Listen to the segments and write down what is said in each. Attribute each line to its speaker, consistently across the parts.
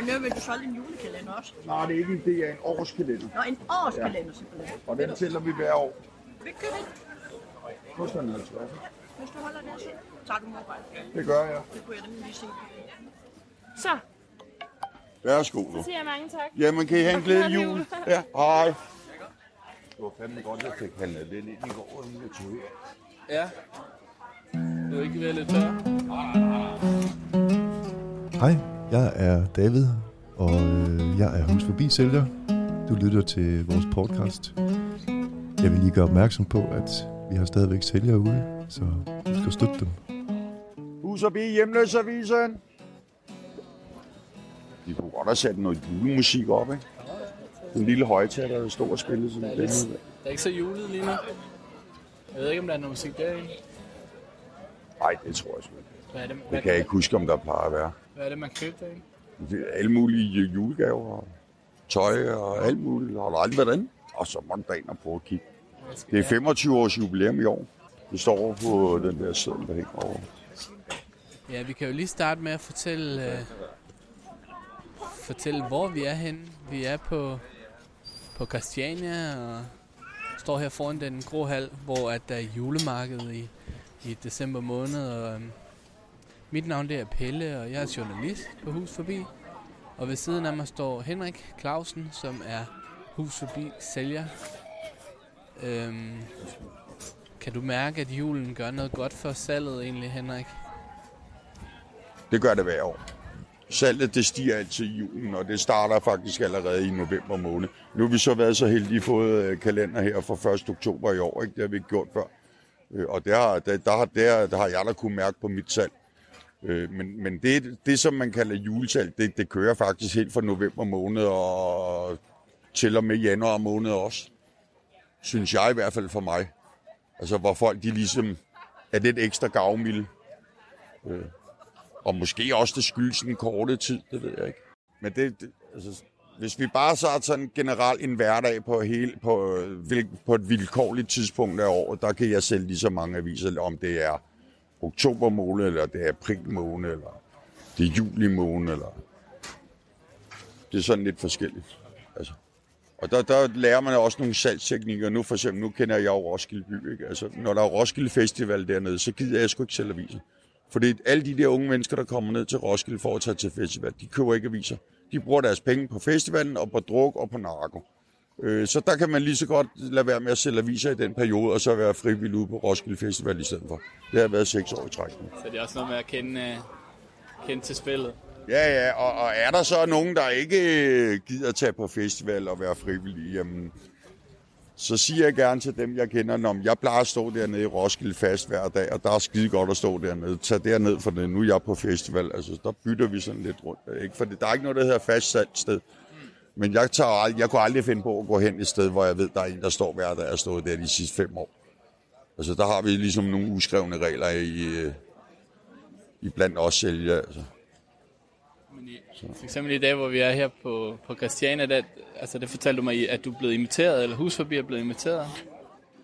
Speaker 1: Men nu vil du solgte en julekalender også.
Speaker 2: Nej, det er ikke en, det er en årskalender.
Speaker 1: Nå, en årskalender simpelthen.
Speaker 2: Og den tæller vi hver år.
Speaker 1: Vi køber den.
Speaker 2: Koster den 50.
Speaker 1: Hvis du holder den, så tager du mobile.
Speaker 2: Det gør jeg.
Speaker 1: Det kunne jeg nemlig lige se.
Speaker 3: Så,
Speaker 2: Værsgo du.
Speaker 3: siger jeg mange tak.
Speaker 2: Jamen, kan I have en glædelig jul?
Speaker 3: jul.
Speaker 2: Ja, hej. Det var fandme godt, jeg fik handlet lidt ind i går, inden jeg tog her.
Speaker 4: Ja. Du er ikke ved lidt tør.
Speaker 5: Hej, jeg er David, og øh, jeg er hus forbi sælger. Du lytter til vores podcast. Jeg vil lige gøre opmærksom på, at vi har stadigvæk sælgere ude, så du skal støtte dem.
Speaker 2: Hus og bi hjemløsavisen. De kunne godt have sat noget julemusik op, ikke? En lille højtaler, der stod og spillede sådan
Speaker 4: Det
Speaker 2: den.
Speaker 4: lidt, det er ikke så julet lige nu. Jeg ved ikke, om der er noget musik derinde.
Speaker 2: Nej, det tror jeg sgu ikke.
Speaker 4: Hvad er det,
Speaker 2: Det
Speaker 4: hvad,
Speaker 2: kan jeg ikke huske, om der plejer at være.
Speaker 4: Hvad er det man købte derinde?
Speaker 2: Det er alle mulige julegaver og tøj og alt muligt. Har du aldrig været derinde? Og så ind og prøve at kigge. Det er
Speaker 4: jeg-
Speaker 2: 25 års jubilæum i år. Det står over på den der seddel, der hænger over.
Speaker 4: Ja, vi kan jo lige starte med at fortælle, øh, fortælle hvor vi er henne. Vi er på, på Christiania og står her foran den grå hal, hvor at der er julemarked i, i december måned. Og, øhm, mit navn det er Pelle, og jeg er journalist på Hus Forbi. Og ved siden af mig står Henrik Clausen, som er Hus Forbi sælger. Øhm, kan du mærke, at julen gør noget godt for salget egentlig, Henrik?
Speaker 2: Det gør det hver år. Salget det stiger altid i julen, og det starter faktisk allerede i november måned. Nu har vi så været så heldige fået øh, kalender her fra 1. oktober i år. Ikke? Det har vi ikke gjort før. Øh, og der, har- der, der, der, der har jeg da kunne mærke på mit salg. Øh, Men, men det, det, som man kalder julesalg, det, det kører faktisk helt fra november måned og til og med januar måned også. Synes jeg i hvert fald for mig. Altså hvor folk de ligesom er lidt ekstra gavmilde. Øh, og måske også det skyldes den korte tid, det ved jeg ikke. Men det, det altså, hvis vi bare så sådan generelt en hverdag på, hele, på, øh, på et vilkårligt tidspunkt af året, der kan jeg sælge lige så mange aviser, om det er oktober måned, eller det er april måned, eller det er juli måned, eller... Det er sådan lidt forskelligt. Altså. Og der, der lærer man også nogle salgsteknikker. Nu for eksempel, nu kender jeg jo Roskilde by, ikke? Altså, når der er Roskilde Festival dernede, så gider jeg sgu ikke sælge aviser. Fordi alle de der unge mennesker, der kommer ned til Roskilde for at tage til festival, de køber ikke aviser. De bruger deres penge på festivalen og på druk og på narko. Øh, Så der kan man lige så godt lade være med at sælge aviser i den periode, og så være frivillig ude på Roskilde Festival i stedet for. Det har været seks år i træk.
Speaker 4: Så det er også noget med at kende, øh, kende til spillet.
Speaker 2: Ja, ja, og, og er der så nogen, der ikke øh, gider tage på festival og være frivillige, jamen, så siger jeg gerne til dem, jeg kender, når jeg plejer at stå dernede i Roskilde fast hver dag, og der er skide godt at stå dernede. Tag derned, for det. nu er jeg på festival. Altså, der bytter vi sådan lidt rundt. Ikke? For det, der er ikke noget, der hedder fast salgssted. Men jeg, tager, ald- jeg kunne aldrig finde på at gå hen et sted, hvor jeg ved, der er en, der står hver dag og stået der de sidste fem år. Altså, der har vi ligesom nogle uskrevne regler i, øh, i blandt os sælgere. Altså.
Speaker 4: Men i, for eksempel i dag, hvor vi er her på, på Christiania, der, altså det fortalte du mig, at du er blevet inviteret, eller husforbi er blevet inviteret.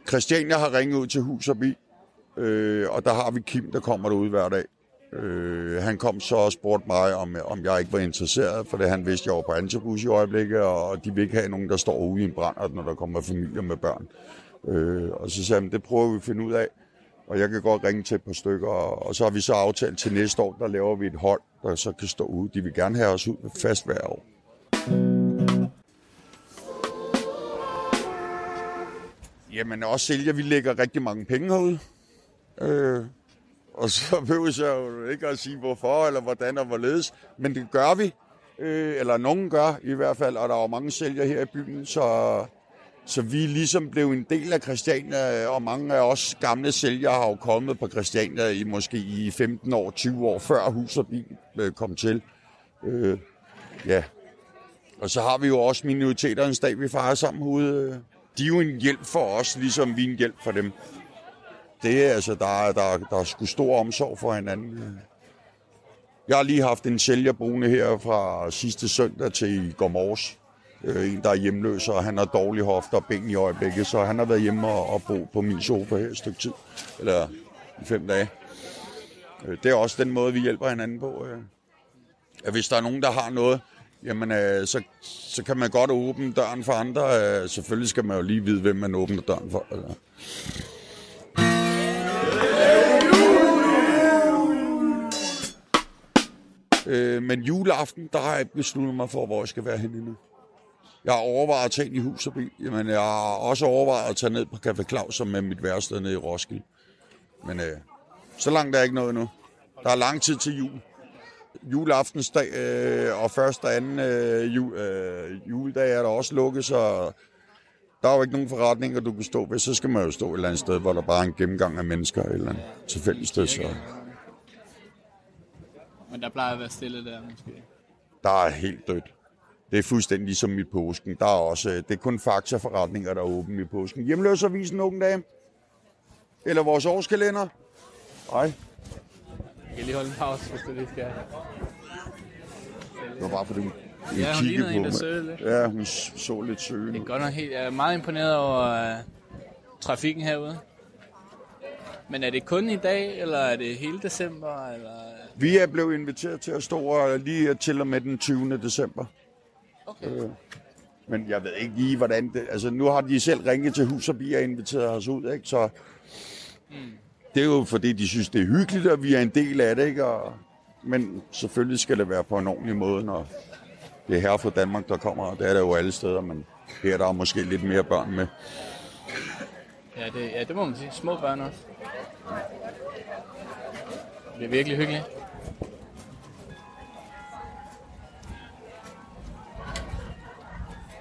Speaker 2: Christiania har ringet ud til hus og bi, øh, og der har vi Kim, der kommer derude hver dag. Øh, han kom så og spurgte mig, om, om jeg ikke var interesseret, for det han vidste, jeg var på antibus i øjeblikket, og de vil ikke have nogen, der står ude i en brand, når der kommer familier med børn. Øh, og så sagde han, det prøver vi at finde ud af, og jeg kan godt ringe til et par stykker, og, og så har vi så aftalt til næste år, der laver vi et hold, der så kan stå ude. De vil gerne have os ud fast hver år. Jamen også sælger, vi lægger rigtig mange penge herude. Øh, og så behøver jeg jo ikke at sige hvorfor, eller hvordan og hvorledes. Men det gør vi. Øh, eller nogen gør i hvert fald, og der er jo mange sælgere her i byen, så, så vi ligesom blev en del af Christiania, og mange af os gamle sælgere har jo kommet på Christiania i måske i 15 år, 20 år, før hus og bil øh, kom til. Øh, ja. Og så har vi jo også minoriteternes dag, vi fejrer sammen herude. De er jo en hjælp for os, ligesom vi er en hjælp for dem. Det er altså, der er, der, der er sgu stor omsorg for hinanden. Jeg har lige haft en sælger boende her fra sidste søndag til i går morges. Øh, en, der er hjemløs, og han har dårlige hofter og ben i øjeblikket, så han har været hjemme og, og bo på min sofa her et stykke tid. Eller i fem dage. Øh, det er også den måde, vi hjælper hinanden på. Øh. At hvis der er nogen, der har noget, jamen øh, så, så kan man godt åbne døren for andre. Øh, selvfølgelig skal man jo lige vide, hvem man åbner døren for. Øh, men juleaften, der har jeg besluttet mig for, hvor jeg skal være henne nu. Jeg har overvejet at tage ind i hus og bil, men jeg har også overvejet at tage ned på Café Claus, som er mit værsted nede i Roskilde. Men øh, så langt er ikke noget nu. Der er lang tid til jul. Juleaftensdag øh, og første og anden øh, jul, øh, juledag er der også lukket, så der er jo ikke nogen forretninger, du kan stå ved. Så skal man jo stå et eller andet sted, hvor der bare er en gennemgang af mennesker et eller andet tilfældigt sted. Så
Speaker 4: men der plejer at være stille der, måske.
Speaker 2: der er helt dødt. Det er fuldstændig ligesom i påsken. Der er også, øh, det er kun faktaforretninger, der er åbne i påsken. Hjemløsavisen nogen dage? Eller vores årskalender? Nej,
Speaker 4: Jeg kan lige holde en pause, hvis du lige skal.
Speaker 2: det var bare fordi hun, hun
Speaker 4: Ja, hun
Speaker 2: kiggede på
Speaker 4: en,
Speaker 2: mig. Ja, hun så lidt søgende.
Speaker 4: Det er godt nok helt... Jeg er meget imponeret over uh, trafikken herude. Men er det kun i dag, eller er det hele december, eller...
Speaker 2: Vi er blevet inviteret til at stå og lige til og med den 20. december.
Speaker 4: Okay.
Speaker 2: Øh, men jeg ved ikke lige, hvordan det... Altså, nu har de selv ringet til hus og og inviteret os ud, ikke? Så det er jo fordi, de synes, det er hyggeligt, at vi er en del af det, ikke? Og, men selvfølgelig skal det være på en ordentlig måde, når det er her fra Danmark, der kommer. Og det er der jo alle steder, men her er der måske lidt mere børn med.
Speaker 4: Ja, det, ja, det må man sige. Små børn også. Det er virkelig hyggeligt.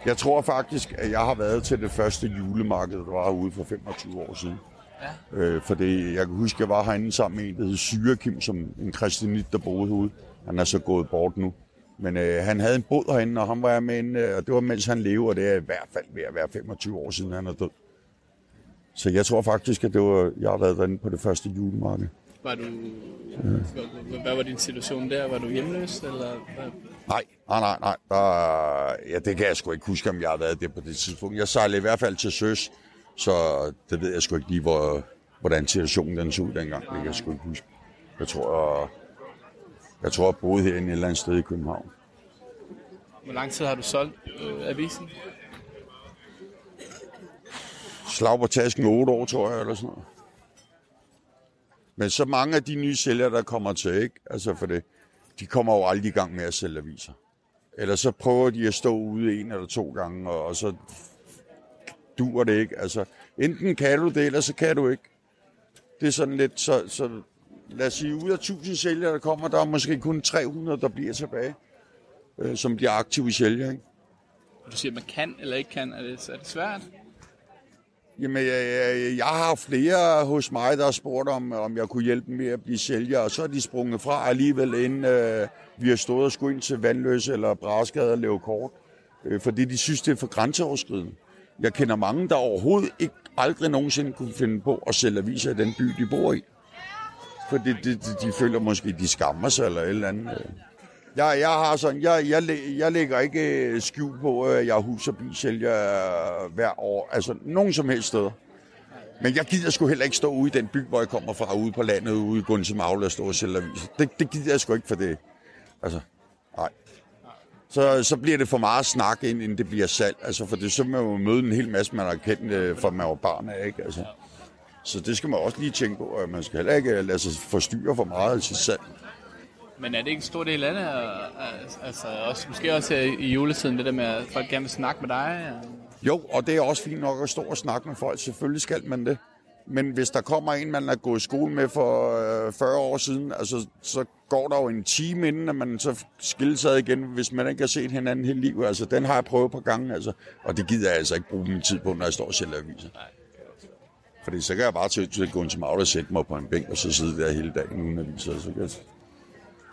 Speaker 2: Jeg tror faktisk, at jeg har været til det første julemarked, der var herude for 25 år siden.
Speaker 4: Ja.
Speaker 2: Øh, for det, jeg kan huske, at jeg var herinde sammen med en, der hed Syrekim, som en kristinit, der boede herude. Han er så gået bort nu. Men øh, han havde en båd herinde, og han var jeg med inde, øh, og det var mens han levede, og det er i hvert fald ved at være 25 år siden, han er død. Så jeg tror faktisk, at det var, jeg har været derinde på det første julemarked.
Speaker 4: Var du... Hvad, hvad var din situation der? Var du hjemløs, eller... Hvad?
Speaker 2: Nej, nej, nej, nej. Der, ja, det kan jeg sgu ikke huske, om jeg har været der på det tidspunkt. Jeg sejlede i hvert fald til søs, så det ved jeg sgu ikke lige, hvor, hvordan situationen den så ud dengang. Det kan jeg sgu ikke huske. Jeg tror, jeg, jeg tror, jeg boede herinde et eller andet sted i København.
Speaker 4: Hvor lang tid har du solgt øh, avisen?
Speaker 2: Slag på tasken 8 år, tror jeg, eller sådan noget. Men så mange af de nye sælgere, der kommer til, ikke? Altså for det, de kommer jo aldrig i gang med at sælge aviser. Eller så prøver de at stå ude en eller to gange, og, og så duer det ikke. Altså, enten kan du det, eller så kan du ikke. Det er sådan lidt, så, så lad os sige, ud af 1000 sælgere, der kommer, der er måske kun 300, der bliver tilbage, øh, som bliver aktive sælgere, ikke?
Speaker 4: Du siger, man kan eller ikke kan. Er det, er det svært?
Speaker 2: Jamen, jeg, jeg, jeg har flere hos mig, der har spurgt om, om jeg kunne hjælpe dem med at blive sælger, og så er de sprunget fra alligevel, inden øh, vi har stået og skulle ind til Vandløse eller Braskade og lave kort, øh, fordi de synes, det er for grænseoverskridende. Jeg kender mange, der overhovedet ikke aldrig nogensinde kunne finde på at sælge aviser i den by, de bor i. For det, det, de, de føler måske, de skammer sig eller et eller andet. øh. Jeg, jeg har sådan, jeg, jeg, jeg lægger ikke øh, skjul på, at jeg hus og bilsælger øh, hver år. Altså, nogen som helst steder. Men jeg gider sgu heller ikke stå ude i den by, hvor jeg kommer fra, ude på landet, ude i Gunse og stå og sælge aviser. Det, det gider jeg sgu ikke for det. Altså, nej. Så, så bliver det for meget snak, ind, inden det bliver salg. Altså, for det, så må man jo møde en hel masse, man har kendt, fra man var barn af, ikke? Altså. Så det skal man også lige tænke på, at man skal heller ikke lade sig forstyrre for meget til salg.
Speaker 4: Men er det ikke en stor del af det? og, Altså, også, måske også i juletiden, det der med, at folk gerne vil snakke med dig? og-
Speaker 2: Jo, og det er også fint nok at stå og snakke med folk. Selvfølgelig skal man det. Men hvis der kommer en, man har gået i skole med for øh, 40 år siden, altså, så går der jo en time inden, at man så skilles ad igen, hvis man ikke har set hinanden hele livet. Altså, den har jeg prøvet på gange, altså. Og det gider jeg altså ikke bruge min tid på, når jeg står og sælger aviser. Fordi så kan jeg bare til, til at gå til Magle og sætte mig på en bænk, og så sidde der hele dagen uden aviser. Så kan jeg...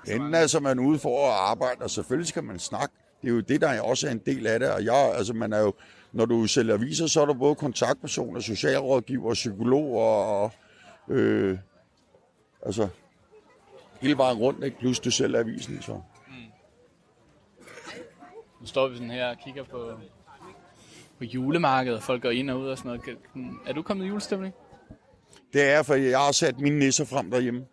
Speaker 2: Enten altså man er ude for at arbejde, og selvfølgelig skal man snakke. Det er jo det, der også er en del af det. Og jeg, altså man er jo, når du sælger aviser, så er du både kontaktperson og socialrådgiver, psykolog og, og øh, altså hele vejen rundt, ikke? plus du sælger avisen. Så.
Speaker 4: Nu står vi sådan her og kigger på, på julemarkedet, og folk går ind og ud og sådan noget. Er du kommet i julestemning?
Speaker 2: Det er, for jeg har sat mine nisser frem derhjemme.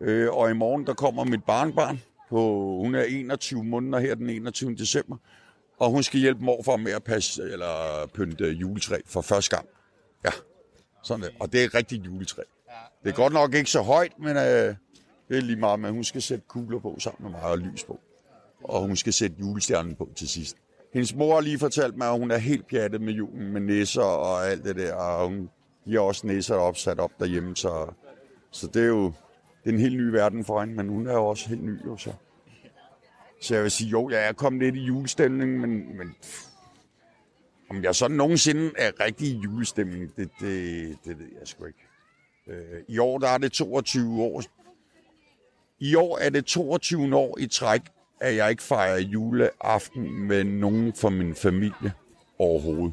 Speaker 2: Øh, og i morgen, der kommer mit barnbarn. På, hun er 21 måneder her den 21. december. Og hun skal hjælpe morfar med at passe, eller pynte juletræ for første gang. Ja, sådan det. Og det er et rigtigt juletræ. Det er godt nok ikke så højt, men øh, det er lige meget, men hun skal sætte kugler på sammen med mig og lys på. Og hun skal sætte julestjernen på til sidst. Hendes mor har lige fortalt mig, at hun er helt pjattet med julen, med næser og alt det der. Og hun de har også næser opsat op derhjemme, så, så det er jo det er en helt ny verden for hende, men hun er jo også helt ny. Jo, så. så jeg vil sige, jo, jeg er kommet lidt i julestemning, men, men om jeg sådan nogensinde er rigtig i julestemning, det, det, det ved jeg sgu ikke. Øh, I år der er det 22 år. I år er det 22 år i træk, at jeg ikke fejrer juleaften med nogen fra min familie overhovedet.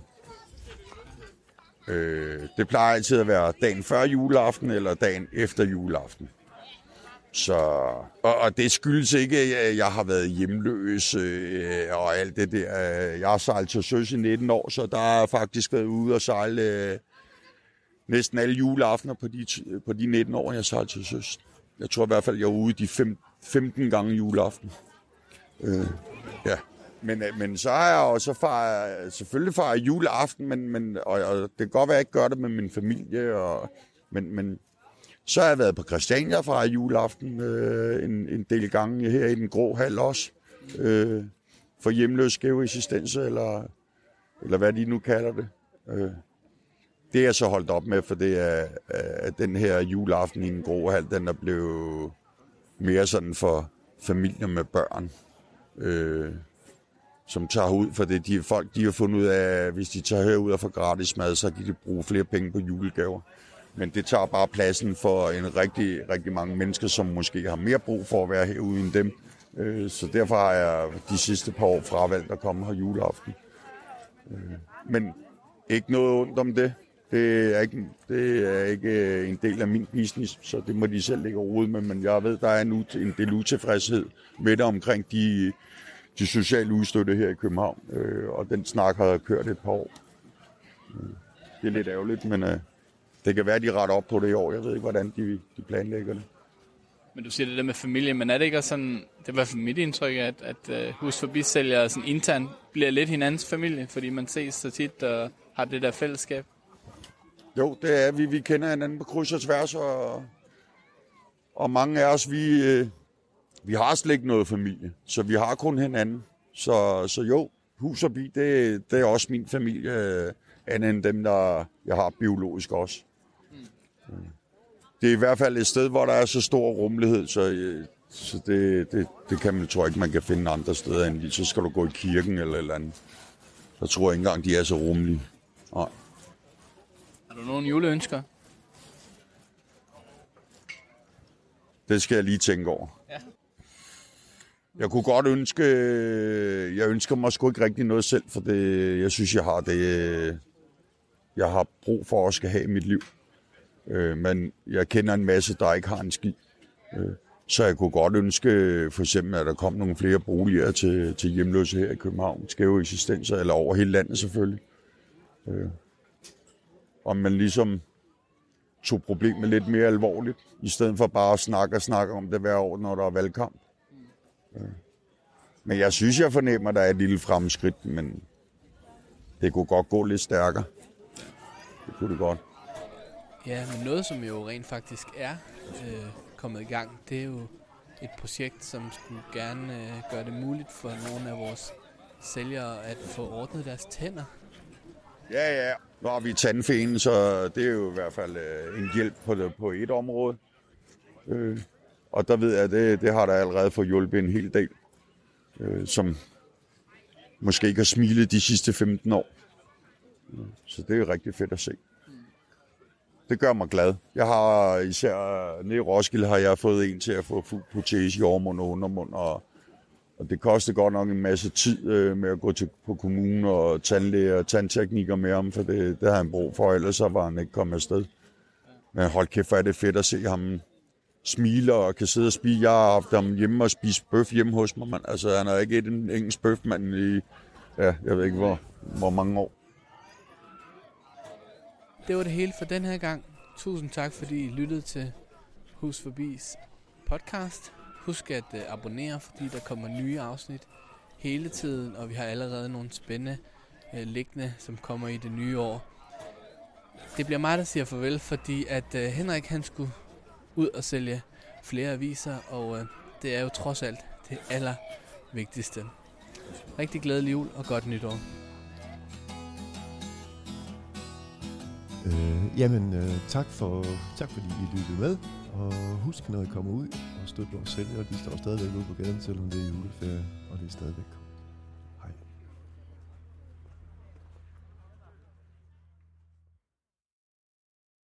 Speaker 2: Øh, det plejer altid at være dagen før juleaften eller dagen efter juleaften. Så, og, og det skyldes ikke, at jeg har været hjemløs øh, og alt det der. Jeg har sejlet til søs i 19 år, så der har jeg faktisk været ude og sejle øh, næsten alle juleaftener på de, på de 19 år, jeg har til søs. Jeg tror i hvert fald, jeg var ude de fem, 15 gange juleaften. Øh, ja. Men, øh, men så har jeg også far, selvfølgelig far juleaften, men, men, og, og det kan godt være, at jeg ikke gør det med min familie. Og, men, men så har jeg været på Christiania fra juleaften øh, en, en del gange her i den grå hal også. Øh, for hjemløs skæve eksistens, eller, eller hvad de nu kalder det. Øh, det er jeg så holdt op med, for det er, at den her juleaften i den grå hal, den er blevet mere sådan for familier med børn. Øh, som tager ud, for det de folk, de har fundet ud af, hvis de tager herud og får gratis mad, så kan de bruge flere penge på julegaver. Men det tager bare pladsen for en rigtig, rigtig mange mennesker, som måske har mere brug for at være herude end dem. Øh, så derfor har jeg de sidste par år fravalgt at komme her juleaften. Øh, men ikke noget ondt om det. Det er ikke, det er ikke øh, en del af min business, så det må de selv lægge rode med. Men jeg ved, der er nu en del utilfredshed med det omkring de de sociale udstøtte her i København. Og den snak har jeg kørt et par år. Det er lidt ærgerligt, men øh, det kan være, de retter op på det i år. Jeg ved ikke, hvordan de, de planlægger det.
Speaker 4: Men du siger det der med familie, men er det ikke også sådan, det hvert fald mit indtryk, at, at uh, hus forbi sælger sådan internt bliver lidt hinandens familie, fordi man ses så tit og har det der fællesskab?
Speaker 2: Jo, det er vi. Vi kender hinanden på kryds og tværs, og, og mange af os, vi, øh, vi har slet ikke noget familie, så vi har kun hinanden. Så, så jo, hus og bi, det, det er også min familie, øh, andet end dem, der jeg har biologisk også. Det er i hvert fald et sted, hvor der er så stor rummelighed, så, øh, så det, det, det kan man, tror jeg ikke, man kan finde andre steder end Så skal du gå i kirken eller eller andet. Så tror jeg ikke engang, de er så rummelige. Nej.
Speaker 4: Har du nogle juleønsker?
Speaker 2: Det skal jeg lige tænke over. Ja. Jeg kunne godt ønske, jeg ønsker mig sgu ikke rigtig noget selv, for det, jeg synes, jeg har det, jeg har brug for at skal have i mit liv. Øh, men jeg kender en masse, der ikke har en ski. Øh, så jeg kunne godt ønske, for eksempel, at der kom nogle flere boliger til, til hjemløse her i København. Skæve eksistenser, eller over hele landet selvfølgelig. Øh, om man ligesom tog problemet lidt mere alvorligt, i stedet for bare at snakke og snakke om det hver år, når der er valgkamp. Øh, men jeg synes, jeg fornemmer, at der er et lille fremskridt, men det kunne godt gå lidt stærkere. Det kunne det godt.
Speaker 4: Ja, men noget, som jo rent faktisk er øh, kommet i gang, det er jo et projekt, som skulle gerne øh, gøre det muligt for nogle af vores sælgere at få ordnet deres tænder.
Speaker 2: Ja, ja. Nu har vi tandfænen, så det er jo i hvert fald øh, en hjælp på, det, på et område. Øh, og der ved jeg, at det, det har der allerede fået hjulpet en hel del, øh, som måske ikke har smilet de sidste 15 år. Så det er jo rigtig fedt at se. Det gør mig glad. Jeg har især nede i Roskilde har jeg fået en til at få fuld protese i overmund og undermund, og, og det koster godt nok en masse tid øh, med at gå til på kommunen og tandlæge og tandteknikker med ham, for det, det har han brug for, ellers så var han ikke kommet afsted. Men hold kæft, hvor er det fedt at se ham smiler og kan sidde og spise. Jeg har haft ham hjemme og spise bøf hjemme hos mig. Man. Altså, han er ikke et en engelsk bøfmand i, ja, jeg ved ikke hvor, hvor mange år.
Speaker 4: Det var det hele for den her gang. Tusind tak, fordi I lyttede til Hus Forbis podcast. husk at øh, abonnere, fordi der kommer nye afsnit hele tiden, og vi har allerede nogle spændende øh, liggende, som kommer i det nye år. Det bliver mig, der siger farvel, fordi at øh, Henrik han skulle ud og sælge flere aviser, og øh, det er jo trods alt det aller vigtigste. Rigtig glædelig jul og godt nytår.
Speaker 5: Øh, jamen, øh, tak, for, tak fordi I lyttede med. Og husk, når I kommer ud og støtte vores sælgere, de står stadigvæk ude på gaden, selvom det er juleferie, og det er stadigvæk